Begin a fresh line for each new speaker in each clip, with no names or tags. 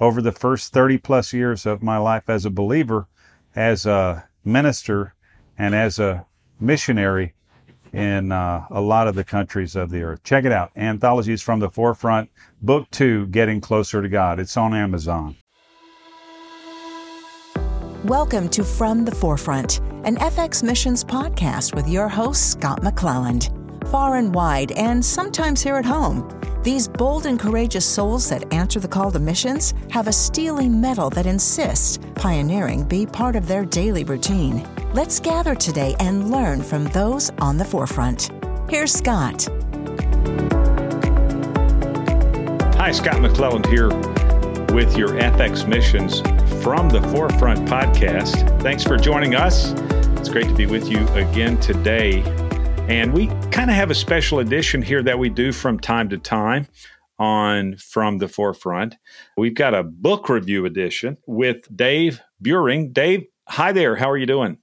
over the first 30 plus years of my life as a believer, as a minister, and as a missionary in uh, a lot of the countries of the earth. Check it out. Anthologies from the Forefront, Book Two Getting Closer to God. It's on Amazon.
Welcome to From the Forefront, an FX Missions podcast with your host, Scott McClelland. Far and wide, and sometimes here at home, these bold and courageous souls that answer the call to missions have a steely mettle that insists pioneering be part of their daily routine. Let's gather today and learn from those on the forefront. Here's Scott.
Hi, Scott McClelland here with your FX Missions from the Forefront podcast. Thanks for joining us. It's great to be with you again today. And we kind of have a special edition here that we do from time to time on From the Forefront. We've got a book review edition with Dave Buehring. Dave, hi there. How are you doing?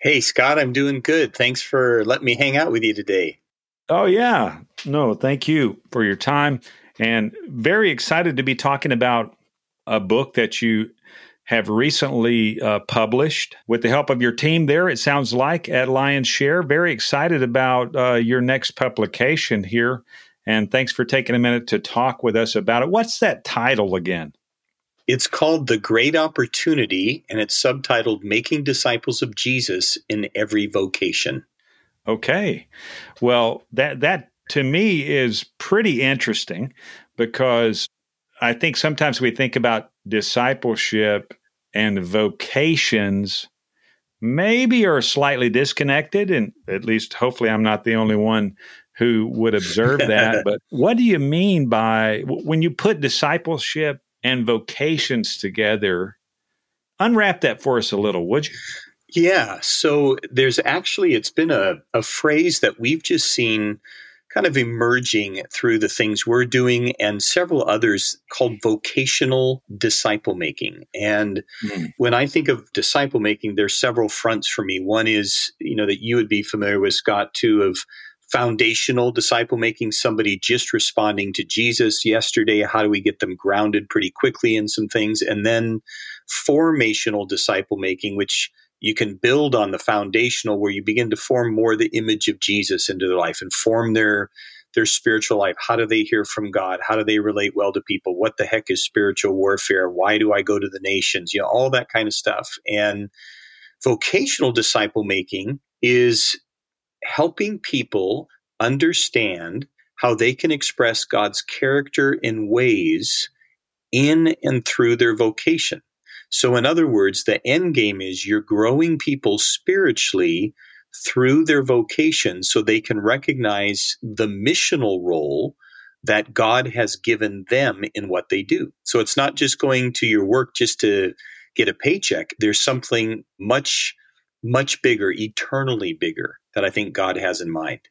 Hey, Scott, I'm doing good. Thanks for letting me hang out with you today.
Oh, yeah. No, thank you for your time. And very excited to be talking about a book that you have recently uh, published with the help of your team there, it sounds like, at Lion's Share. Very excited about uh, your next publication here. And thanks for taking a minute to talk with us about it. What's that title again?
It's called The Great Opportunity, and it's subtitled Making Disciples of Jesus in Every Vocation.
Okay. Well, that, that to me is pretty interesting because I think sometimes we think about discipleship and vocations maybe are slightly disconnected and at least hopefully I'm not the only one who would observe that but what do you mean by when you put discipleship and vocations together unwrap that for us a little would you?
Yeah so there's actually it's been a, a phrase that we've just seen kind of emerging through the things we're doing and several others called vocational disciple making. And mm. when I think of disciple making, there's several fronts for me. One is, you know, that you would be familiar with, Scott, too, of foundational disciple making, somebody just responding to Jesus yesterday. How do we get them grounded pretty quickly in some things? And then formational disciple making, which you can build on the foundational where you begin to form more the image of Jesus into their life and form their their spiritual life. How do they hear from God? How do they relate well to people? What the heck is spiritual warfare? Why do I go to the nations? You know, all that kind of stuff. And vocational disciple making is helping people understand how they can express God's character in ways in and through their vocation. So, in other words, the end game is you're growing people spiritually through their vocation so they can recognize the missional role that God has given them in what they do. So, it's not just going to your work just to get a paycheck, there's something much, much bigger, eternally bigger that I think God has in mind.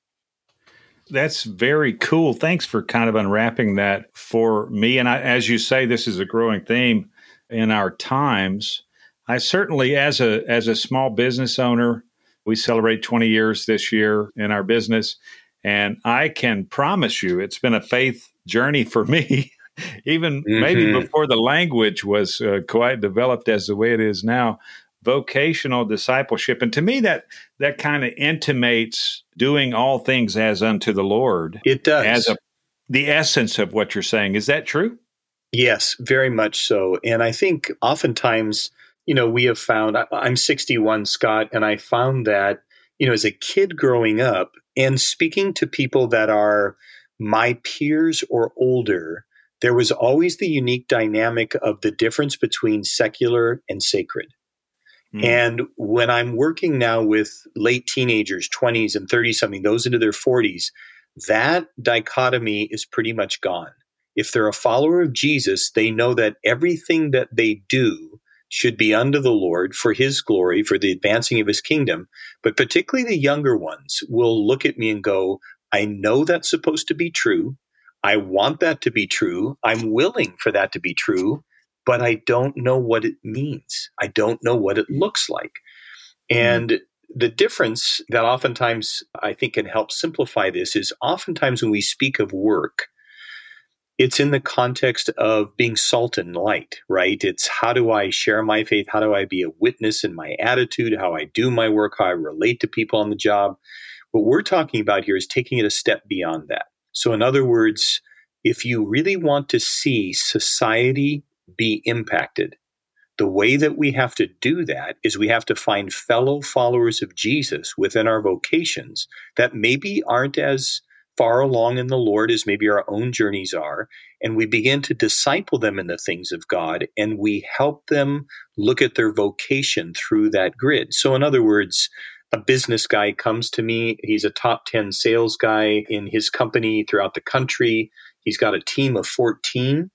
That's very cool. Thanks for kind of unwrapping that for me. And I, as you say, this is a growing theme in our times. I certainly, as a as a small business owner, we celebrate 20 years this year in our business, and I can promise you, it's been a faith journey for me. Even mm-hmm. maybe before the language was uh, quite developed as the way it is now, vocational discipleship, and to me that that kind of intimates doing all things as unto the Lord.
It does
as a the essence of what you're saying. Is that true?
Yes, very much so. And I think oftentimes, you know, we have found I'm 61, Scott, and I found that, you know, as a kid growing up and speaking to people that are my peers or older, there was always the unique dynamic of the difference between secular and sacred. Mm. And when I'm working now with late teenagers, 20s and 30 something, those into their 40s, that dichotomy is pretty much gone if they're a follower of Jesus, they know that everything that they do should be unto the Lord for his glory, for the advancing of his kingdom. But particularly the younger ones will look at me and go, I know that's supposed to be true. I want that to be true. I'm willing for that to be true, but I don't know what it means. I don't know what it looks like. Hmm. And the difference that oftentimes I think can help simplify this is oftentimes when we speak of work, it's in the context of being salt and light, right? It's how do I share my faith? How do I be a witness in my attitude, how I do my work, how I relate to people on the job? What we're talking about here is taking it a step beyond that. So, in other words, if you really want to see society be impacted, the way that we have to do that is we have to find fellow followers of Jesus within our vocations that maybe aren't as far along in the Lord as maybe our own journeys are. And we begin to disciple them in the things of God and we help them look at their vocation through that grid. So, in other words, a business guy comes to me. He's a top 10 sales guy in his company throughout the country. He's got a team of 14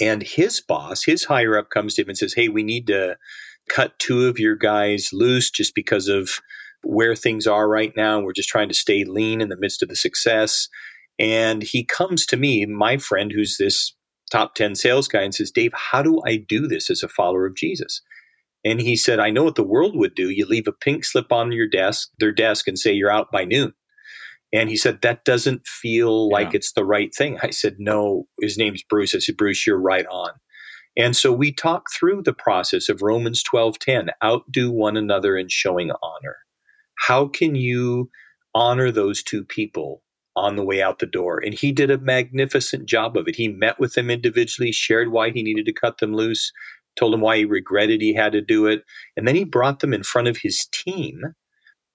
and his boss, his higher up, comes to him and says, Hey, we need to cut two of your guys loose just because of where things are right now. We're just trying to stay lean in the midst of the success. And he comes to me, my friend, who's this top 10 sales guy, and says, Dave, how do I do this as a follower of Jesus? And he said, I know what the world would do. You leave a pink slip on your desk, their desk, and say you're out by noon. And he said, That doesn't feel yeah. like it's the right thing. I said, No, his name's Bruce. I said, Bruce, you're right on. And so we talk through the process of Romans 12:10, outdo one another in showing honor. How can you honor those two people on the way out the door? And he did a magnificent job of it. He met with them individually, shared why he needed to cut them loose, told them why he regretted he had to do it, and then he brought them in front of his team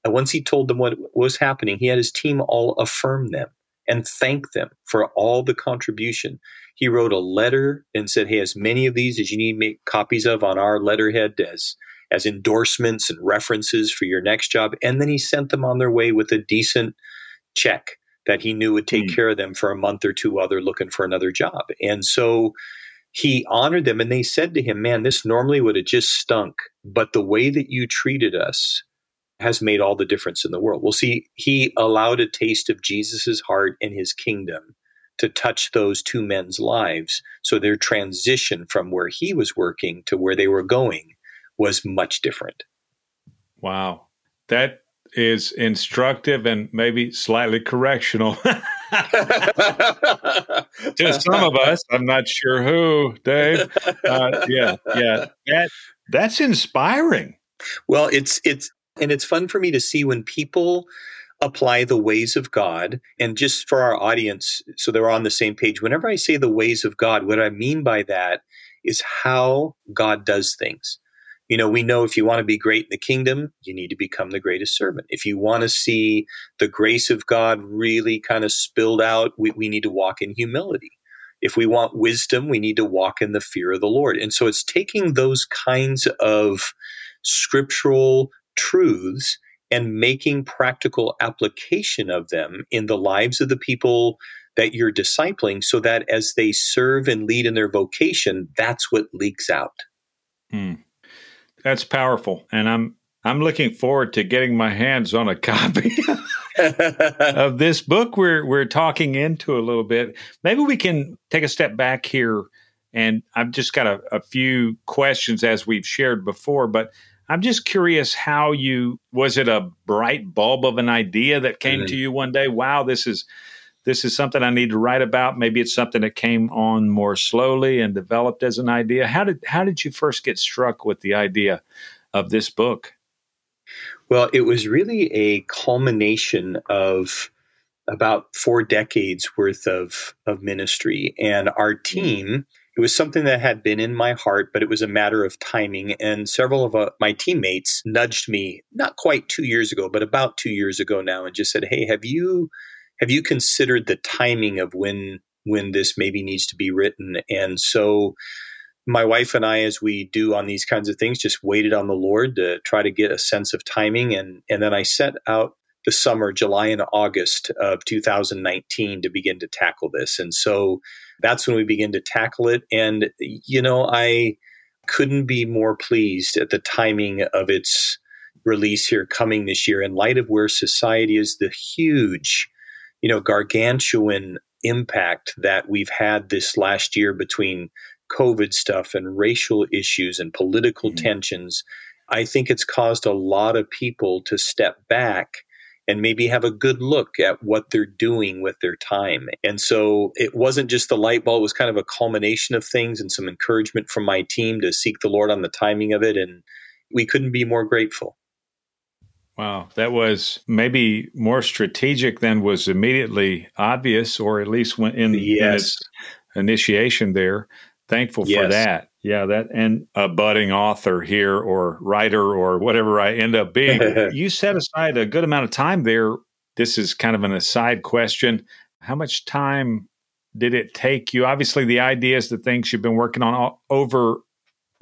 and once he told them what was happening, he had his team all affirm them and thank them for all the contribution. He wrote a letter and said, Hey, as many of these as you need to make copies of on our letterhead as as endorsements and references for your next job. And then he sent them on their way with a decent check that he knew would take mm. care of them for a month or two while they're looking for another job. And so he honored them and they said to him, Man, this normally would have just stunk, but the way that you treated us has made all the difference in the world. Well, see, he allowed a taste of Jesus's heart and his kingdom to touch those two men's lives. So their transition from where he was working to where they were going was much different.
Wow. That is instructive and maybe slightly correctional. to some of us, I'm not sure who, Dave. Uh, yeah, yeah, that that's inspiring.
Well, it's it's and it's fun for me to see when people apply the ways of God. And just for our audience, so they're on the same page, whenever I say the ways of God, what I mean by that is how God does things. You know, we know if you want to be great in the kingdom, you need to become the greatest servant. If you want to see the grace of God really kind of spilled out, we, we need to walk in humility. If we want wisdom, we need to walk in the fear of the Lord. And so it's taking those kinds of scriptural truths and making practical application of them in the lives of the people that you're discipling so that as they serve and lead in their vocation, that's what leaks out.
Hmm. That's powerful. And I'm I'm looking forward to getting my hands on a copy of this book we're we're talking into a little bit. Maybe we can take a step back here and I've just got a, a few questions as we've shared before, but I'm just curious how you was it a bright bulb of an idea that came mm-hmm. to you one day? Wow, this is this is something I need to write about. Maybe it's something that came on more slowly and developed as an idea. How did how did you first get struck with the idea of this book?
Well, it was really a culmination of about four decades worth of of ministry, and our team it was something that had been in my heart, but it was a matter of timing. And several of uh, my teammates nudged me, not quite two years ago, but about two years ago now, and just said, "Hey, have you have you considered the timing of when when this maybe needs to be written?" And so, my wife and I, as we do on these kinds of things, just waited on the Lord to try to get a sense of timing, and and then I set out the summer, July and August of 2019, to begin to tackle this. And so that's when we begin to tackle it. And, you know, I, couldn't be more pleased at the timing of its release here coming this year in light of where society is, the huge, you know, gargantuan impact that we've had this last year between COVID stuff and racial issues and political mm-hmm. tensions. I think it's caused a lot of people to step back and maybe have a good look at what they're doing with their time. And so it wasn't just the light bulb, it was kind of a culmination of things and some encouragement from my team to seek the Lord on the timing of it. And we couldn't be more grateful.
Wow, that was maybe more strategic than was immediately obvious, or at least when in, yes. in its initiation there. Thankful yes. for that. Yeah, that and a budding author here or writer or whatever I end up being. you set aside a good amount of time there. This is kind of an aside question. How much time did it take you? Obviously, the ideas, the things you've been working on all, over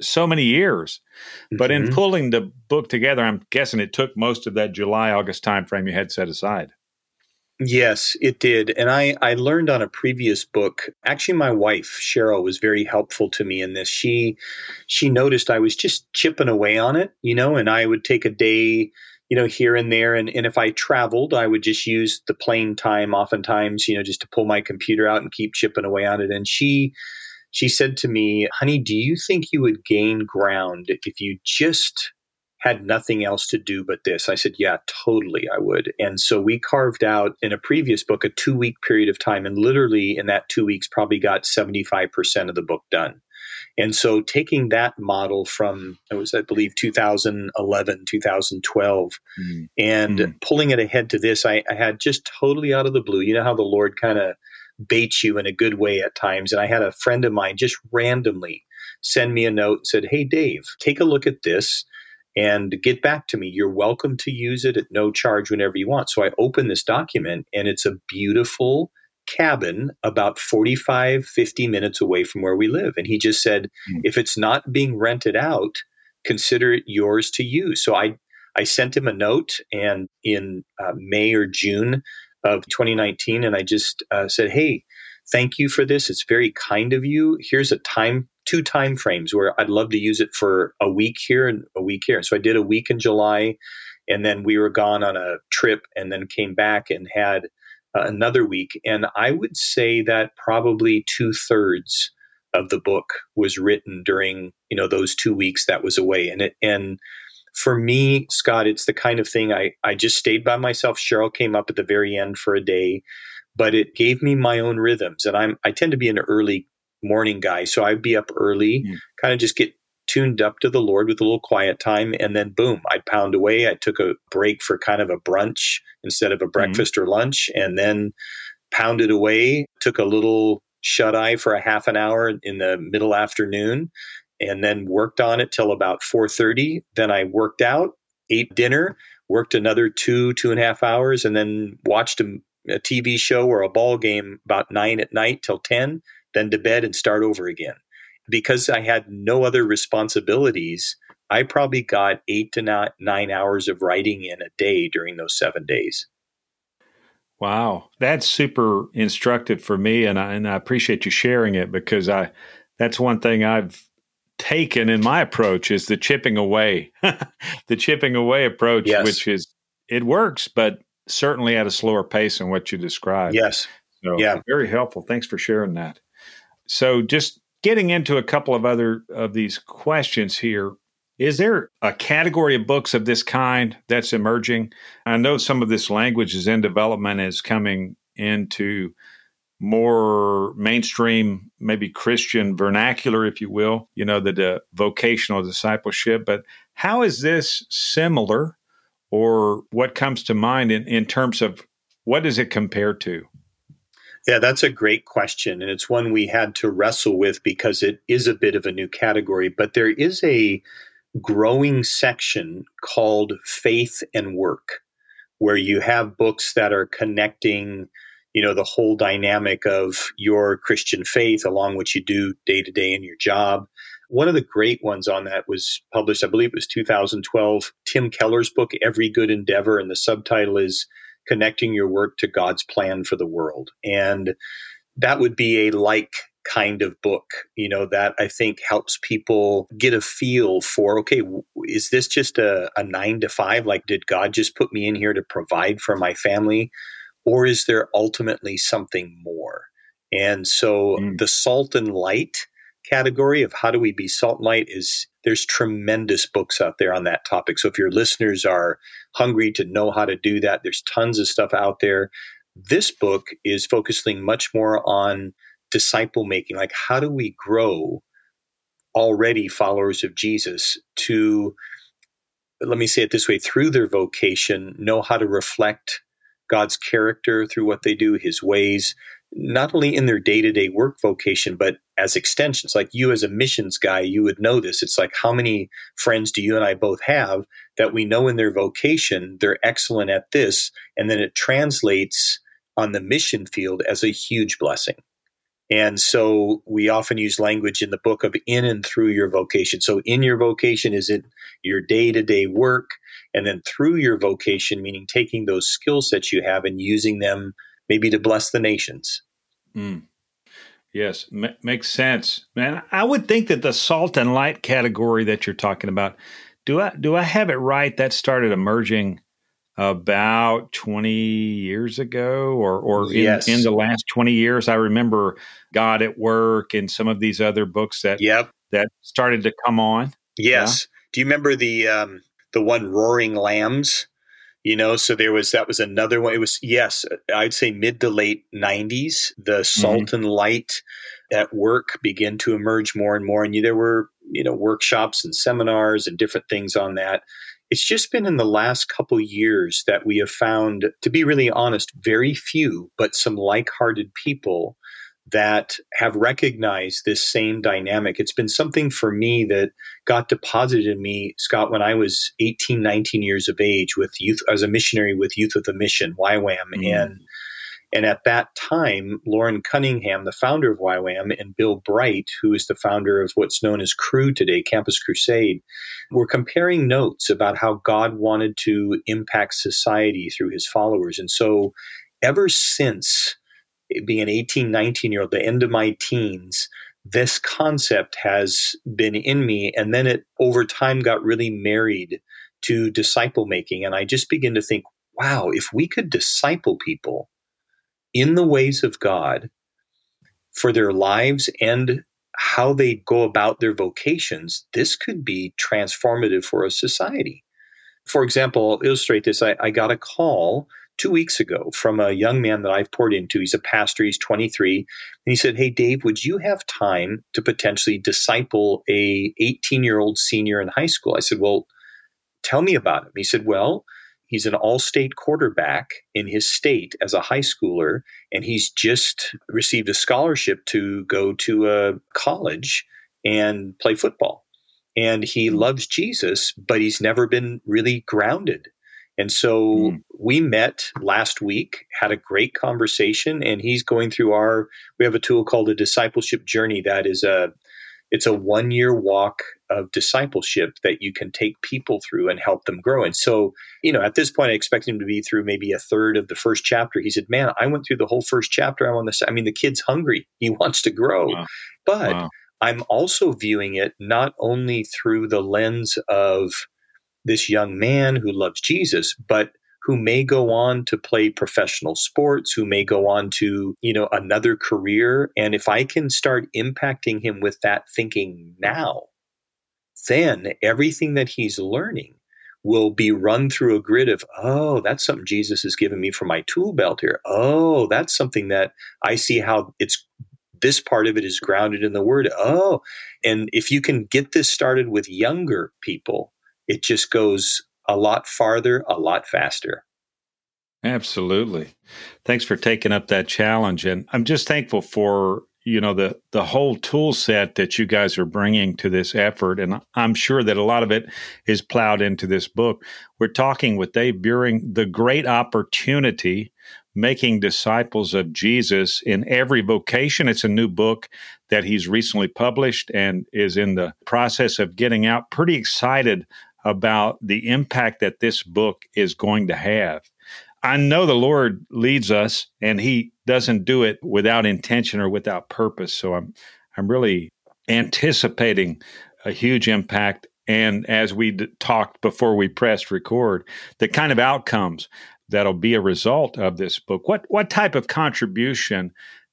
so many years, but mm-hmm. in pulling the book together, I'm guessing it took most of that July August timeframe you had set aside.
Yes, it did. And I, I learned on a previous book, actually my wife, Cheryl, was very helpful to me in this. She she noticed I was just chipping away on it, you know, and I would take a day, you know, here and there. And, and if I traveled, I would just use the plane time oftentimes, you know, just to pull my computer out and keep chipping away on it. And she she said to me, honey, do you think you would gain ground if you just had nothing else to do but this. I said, Yeah, totally, I would. And so we carved out in a previous book a two week period of time, and literally in that two weeks, probably got 75% of the book done. And so taking that model from, it was, I believe, 2011, 2012, mm. and mm. pulling it ahead to this, I, I had just totally out of the blue. You know how the Lord kind of baits you in a good way at times. And I had a friend of mine just randomly send me a note and said, Hey, Dave, take a look at this and get back to me. You're welcome to use it at no charge whenever you want. So I open this document and it's a beautiful cabin about 45, 50 minutes away from where we live. And he just said, mm. if it's not being rented out, consider it yours to use. So I, I sent him a note and in uh, May or June of 2019, and I just uh, said, hey, thank you for this. It's very kind of you. Here's a time two time frames where I'd love to use it for a week here and a week here. So I did a week in July, and then we were gone on a trip, and then came back and had uh, another week. And I would say that probably two thirds of the book was written during you know those two weeks that was away, and it and for me, Scott, it's the kind of thing I, I just stayed by myself. Cheryl came up at the very end for a day, but it gave me my own rhythms. And I'm I tend to be an early morning guy. So I'd be up early, mm. kind of just get tuned up to the Lord with a little quiet time. And then boom, I'd pound away. I took a break for kind of a brunch instead of a hmm. breakfast mm. or lunch, and then pounded away, took a little shut eye for a half an hour in the middle afternoon and then worked on it till about 4.30 then i worked out ate dinner worked another two two and a half hours and then watched a, a tv show or a ball game about 9 at night till 10 then to bed and start over again. Because I had no other responsibilities, I probably got eight to nine hours of writing in a day during those seven days.
Wow, that's super instructive for me, and I, and I appreciate you sharing it because I that's one thing I've taken in my approach is the chipping away, the chipping away approach, yes. which is it works, but certainly at a slower pace than what you described.
Yes,
so yeah, very helpful. Thanks for sharing that. So, just getting into a couple of other of these questions here. Is there a category of books of this kind that's emerging? I know some of this language is in development, is coming into more mainstream, maybe Christian vernacular, if you will, you know, the, the vocational discipleship. But how is this similar, or what comes to mind in, in terms of what does it compare to?
Yeah, that's a great question. And it's one we had to wrestle with because it is a bit of a new category. But there is a growing section called Faith and Work, where you have books that are connecting, you know, the whole dynamic of your Christian faith along what you do day to day in your job. One of the great ones on that was published, I believe it was 2012, Tim Keller's book, Every Good Endeavor. And the subtitle is connecting your work to God's plan for the world. And that would be a like kind of book, you know, that I think helps people get a feel for okay, is this just a, a nine to five? Like, did God just put me in here to provide for my family? Or is there ultimately something more? And so mm. the salt and light category of how do we be salt and light is there's tremendous books out there on that topic. So if your listeners are hungry to know how to do that, there's tons of stuff out there. This book is focusing much more on disciple making. Like, how do we grow already followers of Jesus to, let me say it this way, through their vocation, know how to reflect God's character through what they do, his ways, not only in their day to day work vocation, but as extensions. Like you, as a missions guy, you would know this. It's like, how many friends do you and I both have that we know in their vocation, they're excellent at this, and then it translates on the mission field as a huge blessing. And so we often use language in the book of in and through your vocation. So in your vocation is it your day to day work, and then through your vocation, meaning taking those skill sets you have and using them maybe to bless the nations.
Mm. Yes, m- makes sense, man. I would think that the salt and light category that you're talking about, do I do I have it right? That started emerging about 20 years ago or or yes. in, in the last 20 years. I remember God at Work and some of these other books that
yep.
that started to come on.
Yes. Yeah? Do you remember the um, the one Roaring Lambs? you know so there was that was another one it was yes i'd say mid to late 90s the salt mm-hmm. and light at work began to emerge more and more and there were you know workshops and seminars and different things on that it's just been in the last couple years that we have found to be really honest very few but some like-hearted people that have recognized this same dynamic. It's been something for me that got deposited in me, Scott, when I was 18, 19 years of age with youth as a missionary with Youth with a Mission, YWAM. Mm. And and at that time, Loren Cunningham, the founder of YWAM, and Bill Bright, who is the founder of what's known as Cru today, Campus Crusade, were comparing notes about how God wanted to impact society through his followers. And so ever since being an 18, 19 year old, the end of my teens, this concept has been in me. And then it over time got really married to disciple making. And I just begin to think, wow, if we could disciple people in the ways of God for their lives and how they go about their vocations, this could be transformative for a society. For example, I'll illustrate this. I, I got a call two weeks ago from a young man that I've poured into. He's a pastor, he's 23. And he said, Hey, Dave, would you have time to potentially disciple a 18 year old senior in high school? I said, Well, tell me about him. He said, Well, he's an all state quarterback in his state as a high schooler, and he's just received a scholarship to go to a college and play football. And he hmm. loves Jesus, but he's never been really grounded and so mm. we met last week, had a great conversation, and he's going through our. We have a tool called a discipleship journey that is a. It's a one year walk of discipleship that you can take people through and help them grow. And so, you know, at this point, I expect him to be through maybe a third of the first chapter. He said, "Man, I went through the whole first chapter. I'm on this. I mean, the kid's hungry. He wants to grow, wow. but." Wow. I'm also viewing it not only through the lens of this young man who loves Jesus, but who may go on to play professional sports, who may go on to, you know, another career. And if I can start impacting him with that thinking now, then everything that he's learning will be run through a grid of, oh, that's something Jesus has given me for my tool belt here. Oh, that's something that I see how it's this part of it is grounded in the word. Oh, and if you can get this started with younger people, it just goes a lot farther, a lot faster.
Absolutely. Thanks for taking up that challenge. And I'm just thankful for, you know, the, the whole tool set that you guys are bringing to this effort. And I'm sure that a lot of it is plowed into this book. We're talking with Dave Buehring, the great opportunity making disciples of Jesus in every vocation. It's a new book that he's recently published and is in the process of getting out. Pretty excited about the impact that this book is going to have. I know the Lord leads us and he doesn't do it without intention or without purpose. So I'm I'm really anticipating a huge impact and as we d- talked before we pressed record, the kind of outcomes that'll be a result of this book. What what type of contribution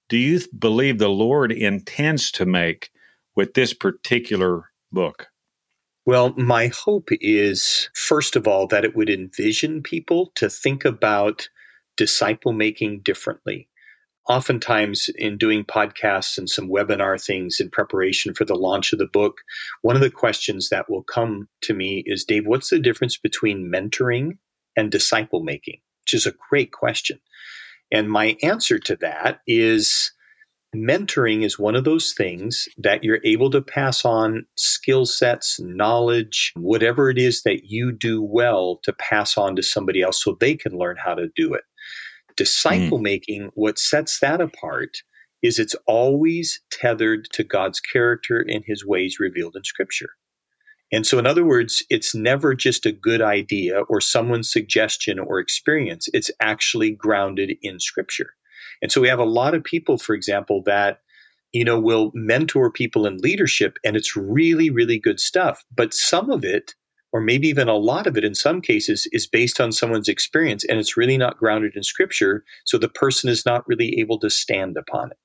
do you believe the Lord intends to make with this particular book?
Well, my hope is, first of all, that it would envision people to think about disciple making differently. Oftentimes, in doing podcasts and some webinar things in preparation for the launch of the book, one of the questions that will come to me is Dave, what's the difference between mentoring and disciple making? Which is a great question. And my answer to that is mentoring is one of those things that you're able to pass on skill sets, knowledge, whatever it is that you do well to pass on to somebody else so they can learn how to do it. Disciple mm. making, what sets that apart is it's always tethered to God's character and his ways revealed in Scripture. And so, in other words, it's never just a good idea or someone's suggestion or experience. It's actually grounded in Scripture. And so, we have a lot of people, for example, that you know will mentor people in leadership, and it's really, really good stuff. But some of it, or maybe even a lot of it, in some cases, is based on someone's experience, and it's really not grounded in Scripture. So the person is not really able to stand upon it.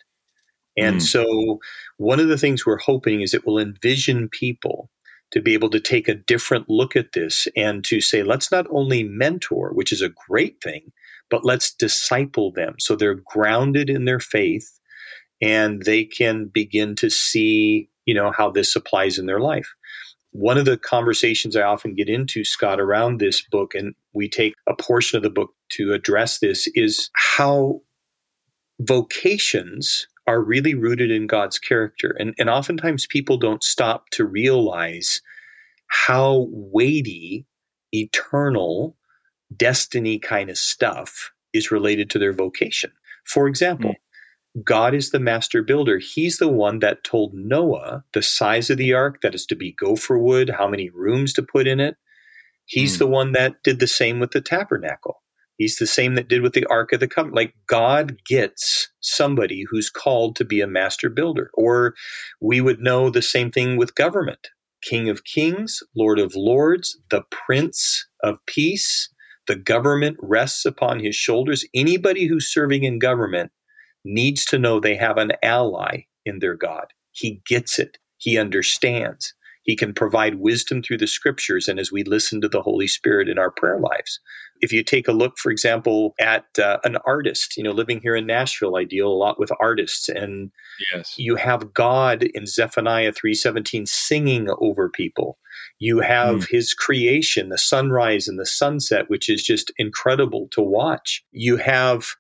And mm. so, one of the things we're hoping is it will envision people to be able to take a different look at this and to say, let's not only mentor, which is a great thing, but let's disciple them so they're grounded in their faith and they can begin to see, you know, how this applies in their life. One of the conversations I often get into, Scott, around this book, and we take a portion of the book to address this, is how vocations are really rooted in God's character. And, and oftentimes people don't stop to realize how weighty, eternal, destiny kind of stuff is related to their vocation. For example, mm. God is the master builder. He's the one that told Noah the size of the ark, that is to be gopher wood, how many rooms to put in it. He's mm. the one that did the same with the tabernacle. He's the same that did with the Ark of the Covenant. Like God gets somebody who's called to be a master builder. Or we would know the same thing with government King of Kings, Lord of Lords, the Prince of Peace. The government rests upon his shoulders. Anybody who's serving in government needs to know they have an ally in their God. He gets it, he understands. He can provide wisdom through the scriptures and as we listen to the Holy Spirit in our prayer lives. If you take a look, for example, at uh, an artist, you know, living here in Nashville, I deal a lot with artists, and yes. you have God in Zephaniah three seventeen singing over people. You have mm. His creation, the sunrise and the sunset, which is just incredible to watch. You have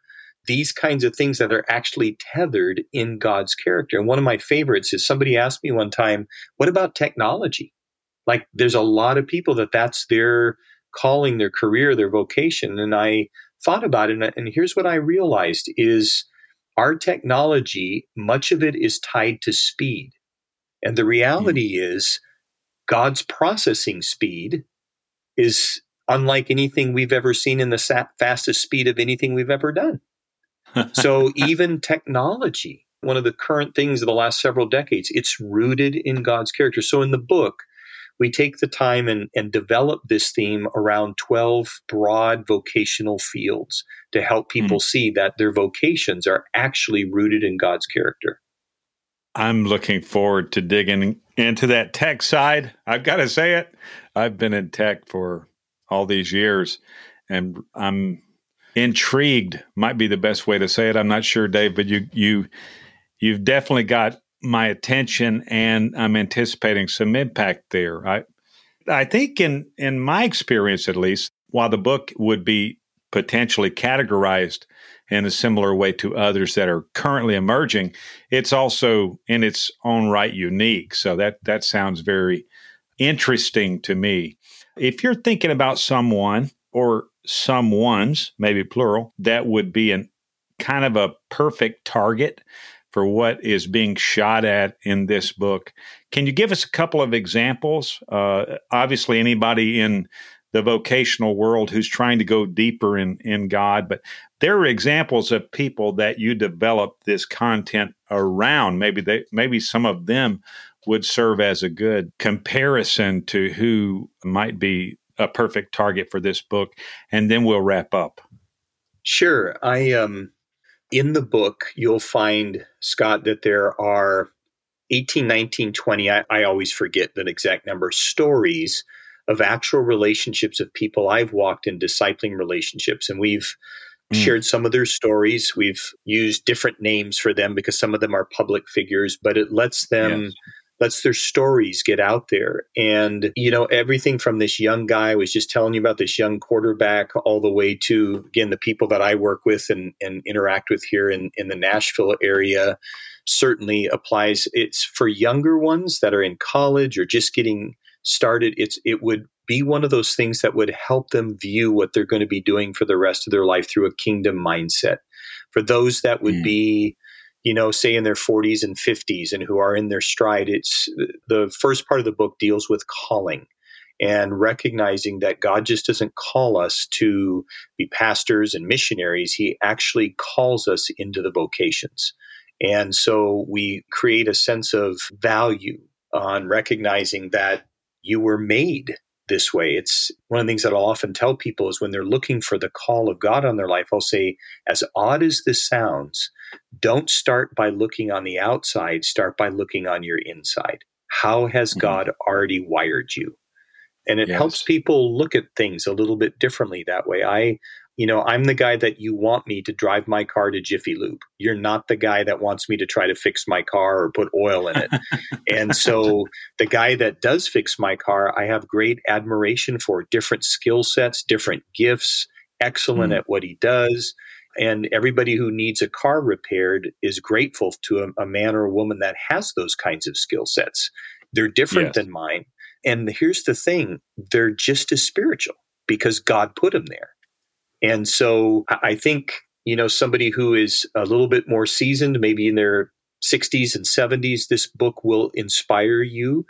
these kinds of things that are actually tethered in God's character. And one of my favorites is somebody asked me one time, "What about technology?" Like, there's a lot of people that that's their calling, their career, their vocation. And I thought about it, and here's what I realized: is our technology, much of it is tied to speed, and the reality mm. is God's processing speed is unlike anything we've ever seen in the fastest speed of anything we've ever done so even technology, one of the current things of the last several decades, it's rooted in God's character. So in the book, we take the time and, and develop this theme around 12 broad vocational fields to help people mm-hmm. see that their vocations are actually rooted in God's character.
I'm looking forward to digging into that tech side. I've got to say it. I've been in tech for all these years and I'm intrigued might be the best way to say it. I'm not sure, Dave, but you you you've definitely got my attention, and I'm anticipating some impact there. I I think in in my experience, at least, while the book would be potentially categorized in a similar way to others that are currently emerging, it's also in its own right unique. So that that sounds very interesting to me. If you're thinking about someone or someone's, maybe plural, that would be an kind of a perfect target for what is being shot at in this book. Can you give us a couple of examples? Uh, obviously, anybody in the vocational world who's trying to go deeper in, in God. But there are examples of people that you develop this content around. Maybe they, maybe some of them would serve as a good comparison to who might be a perfect target for this book. And then we'll wrap up.
Sure. I um in the book you'll find Scott that there are 18, 19, 20, I, I always forget the exact number, stories of actual relationships of people I've walked in discipling relationships. And we've mm. shared some of their stories. We've used different names for them because some of them are public figures, but it lets them. Yes. Lets their stories get out there. And, you know, everything from this young guy I was just telling you about this young quarterback all the way to, again, the people that I work with and, and interact with here in, in the Nashville area certainly applies. It's for younger ones that are in college or just getting started, it's it would be one of those things that would help them view what they're going to be doing for the rest of their life through a kingdom mindset. For those that would mm. be, you know, say in their 40s and 50s and who are in their stride, it's the first part of the book deals with calling and recognizing that God just doesn't call us to be pastors and missionaries. He actually calls us into the vocations. And so we create a sense of value on recognizing that you were made this way. It's one of the things that I'll often tell people is when they're looking for the call of God on their life, I'll say, as odd as this sounds, don't start by looking on the outside, start by looking on your inside. How has mm-hmm. God already wired you? And it yes. helps people look at things a little bit differently that way. I you know, I'm the guy that you want me to drive my car to Jiffy Lube. You're not the guy that wants me to try to fix my car or put oil in it. and so the guy that does fix my car, I have great admiration for different skill sets, different gifts, excellent mm. at what he does. And everybody who needs a car repaired is grateful to a, a man or a woman that has those kinds of skill sets. They're different yes. than mine. And here's the thing they're just as spiritual because God put them there. And so I think, you know, somebody who is a little bit more seasoned, maybe in their 60s and 70s, this book will inspire you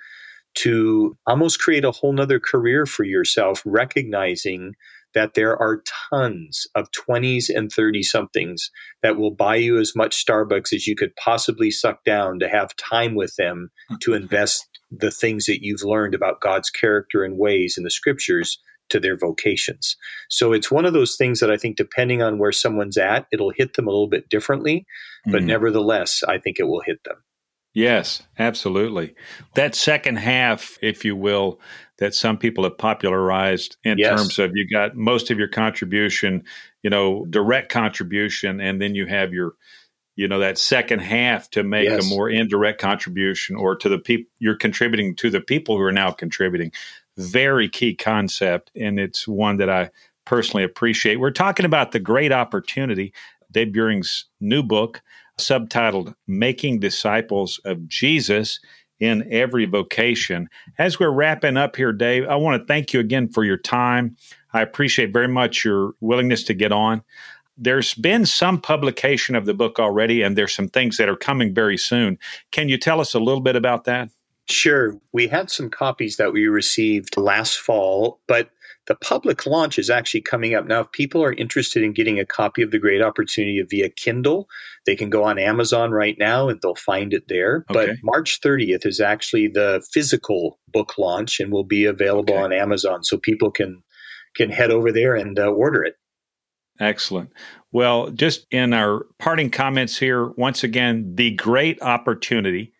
to almost create a whole nother career for yourself, recognizing that there are tons of 20s and 30 somethings that will buy you as much Starbucks as you could possibly suck down to have time with them to invest the things that you've learned about God's character and ways in the scriptures to their vocations. So it's one of those things that I think, depending on where someone's at, it'll hit them a little bit differently, but mm nevertheless, I think it will hit them.
Yes, absolutely. That second half, if you will, that some people have popularized in yes. terms of you got most of your contribution, you know, direct contribution, and then you have your you know that second half to make yes. a more indirect contribution or to the people you're contributing to the people who are now contributing very key concept, and it's one that I personally appreciate. We're talking about the great opportunity, Dave Buehring's new book, subtitled Making Disciples of Jesus in Every Vocation. As we're wrapping up here, Dave, I want to thank you again for your time. I appreciate very much your willingness to get on. There's been some publication of the book already, and there's some things that are coming very soon. Can you tell us a little bit about that?
Sure. We had some copies that we received last fall, but the public launch is actually coming up. Now, if people are interested in getting a copy of The Great Opportunity via Kindle, they can go on Amazon right now and they'll find it there. Okay. But March 30th is actually the physical book launch and will be available okay. on Amazon so people can can head over there and uh, order it.
Excellent. Well, just in our parting comments here, once again, The Great Opportunity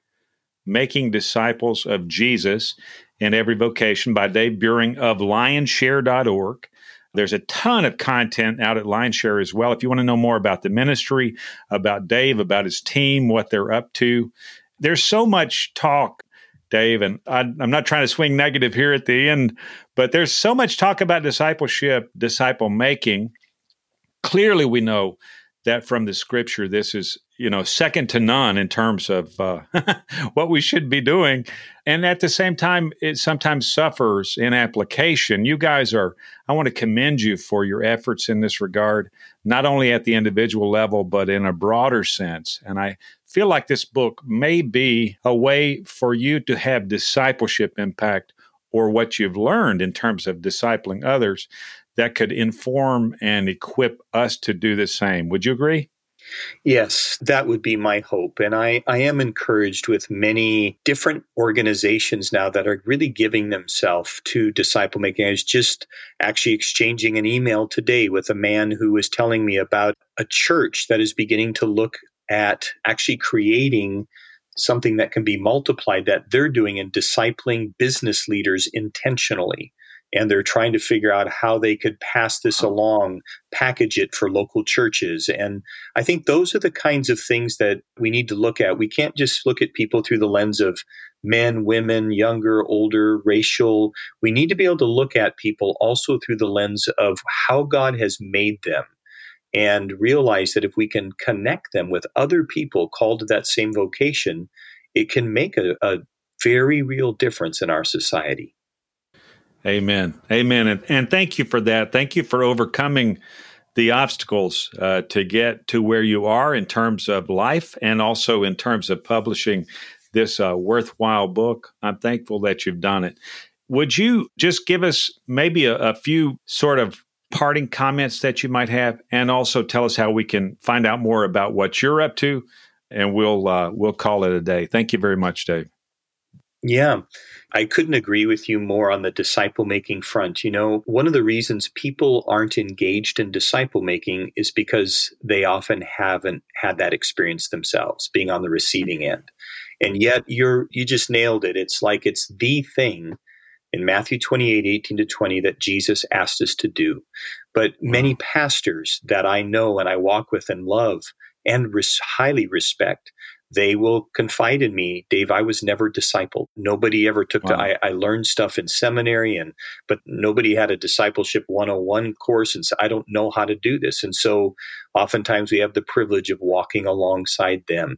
Making Disciples of Jesus in Every Vocation by Dave Buehring of lionshare.org. There's a ton of content out at Lionshare as well. If you want to know more about the ministry, about Dave, about his team, what they're up to, there's so much talk, Dave, and I, am not trying to swing negative here at the end, but there's so much talk about discipleship, disciple making. Clearly, we know that from the scripture, this is you know second to none in terms of uh, what we should be doing and at the same time it sometimes suffers in application you guys are i want to commend you for your efforts in this regard not only at the individual level but in a broader sense and i feel like this book may be a way for you to have discipleship impact or what you've learned in terms of discipling others that could inform and equip us to do the same. Would you agree?
Yes, that would be my hope. And I, I am encouraged with many different organizations now that are really giving themselves to disciple making. I was just actually exchanging an email today with a man who was telling me about a church that is beginning to look at actually creating something that can be multiplied that they're doing in discipling business leaders intentionally and they're trying to figure out how they could pass this along, package it for local churches. And I think those are the kinds of things that we need to look at. We can't just look at people through the lens of men, women, younger, older, racial. We need to be able to look at people also through the lens of how God has made them and realize that if we can connect them with other people called to that same vocation, it can make a, a very real difference in our society.
Amen. Amen. And, and thank you for that. Thank you for overcoming the obstacles uh, to get to where you are in terms of life and also in terms of publishing this uh, worthwhile book. I'm thankful that you've done it. Would you just give us maybe a, a few sort of parting comments that you might have, and also tell us how we can find out more about what you're up to, and we'll uh, we'll call it a day. Thank you very much, Dave.
Yeah, I couldn't agree with you more on the disciple making front. You know, one of the reasons people aren't engaged in disciple making is because they often haven't had that experience themselves, being on the receiving end. And yet you're you just nailed it. It's like it's the thing in Matthew 28, 18 to 20 that Jesus asked us to do. But many pastors that I know and I walk with and love and res- highly respect they will confide in me. Dave i was never discipled. Nobody ever took wow. to I, I, learned stuff in seminary and but nobody had a discipleship 101 course and so i don't know how to do this. And so oftentimes we have the privilege of walking alongside them.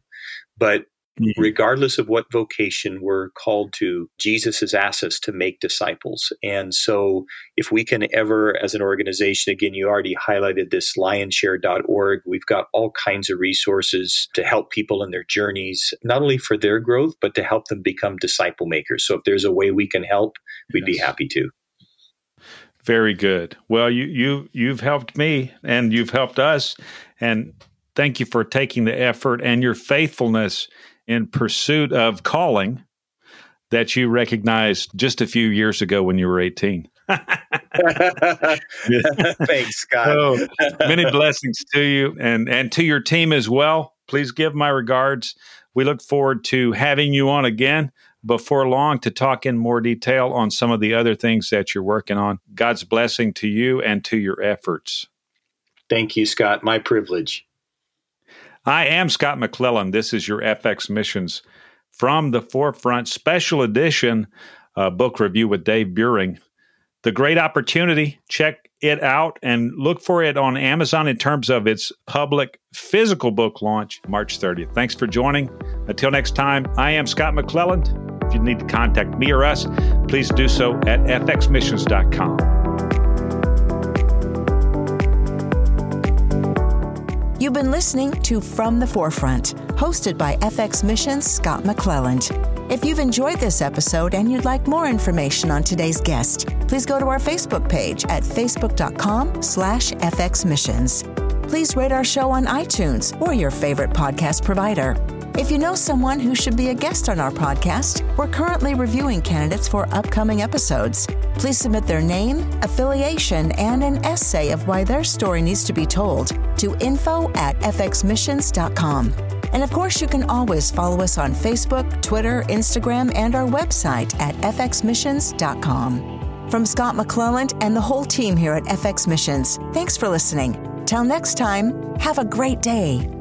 But Mm-hmm. Regardless of what vocation we're called to, Jesus has asked us to make disciples. And so, if we can ever, as an organization, again, you already highlighted this lionshare.org, we've got all kinds of resources to help people in their journeys, not only for their growth, but to help them become disciple makers. So, if there's a way we can help, we'd yes. be happy to.
Very good. Well, you you you've helped me and you've helped us and thank you for taking the effort and your faithfulness in pursuit of calling that you recognized just a few years ago when you were 18.
Thanks, Scott.
so, many blessings to you and, and to your team as well. Please give my regards. We look forward to having you on again before long to talk in more detail on some of the other things that you're working on. God's blessing to you and to your efforts.
Thank you, Scott. My privilege.
I am Scott McClelland. This is your FX Missions from the Forefront Special Edition uh, book review with Dave Buehring. The great opportunity, check it out and look for it on Amazon in terms of its public physical book launch March 30th. Thanks for joining. Until next time, I am Scott McClelland. If you need to contact me or us, please do so at fxmissions.com.
You've been listening to From the Forefront, hosted by FX Mission's Scott McClelland. If you've enjoyed this episode and you'd like more information on today's guest, please go to our Facebook page at facebook.com slash fxmissions. Please rate our show on iTunes or your favorite podcast provider. If you know someone who should be a guest on our podcast, we're currently reviewing candidates for upcoming episodes. Please submit their name, affiliation, and an essay of why their story needs to be told to info at fxmissions.com. And of course, you can always follow us on Facebook, Twitter, Instagram, and our website at fxmissions.com. From Scott McClelland and the whole team here at FX Missions, thanks for listening. Till next time, have a great day.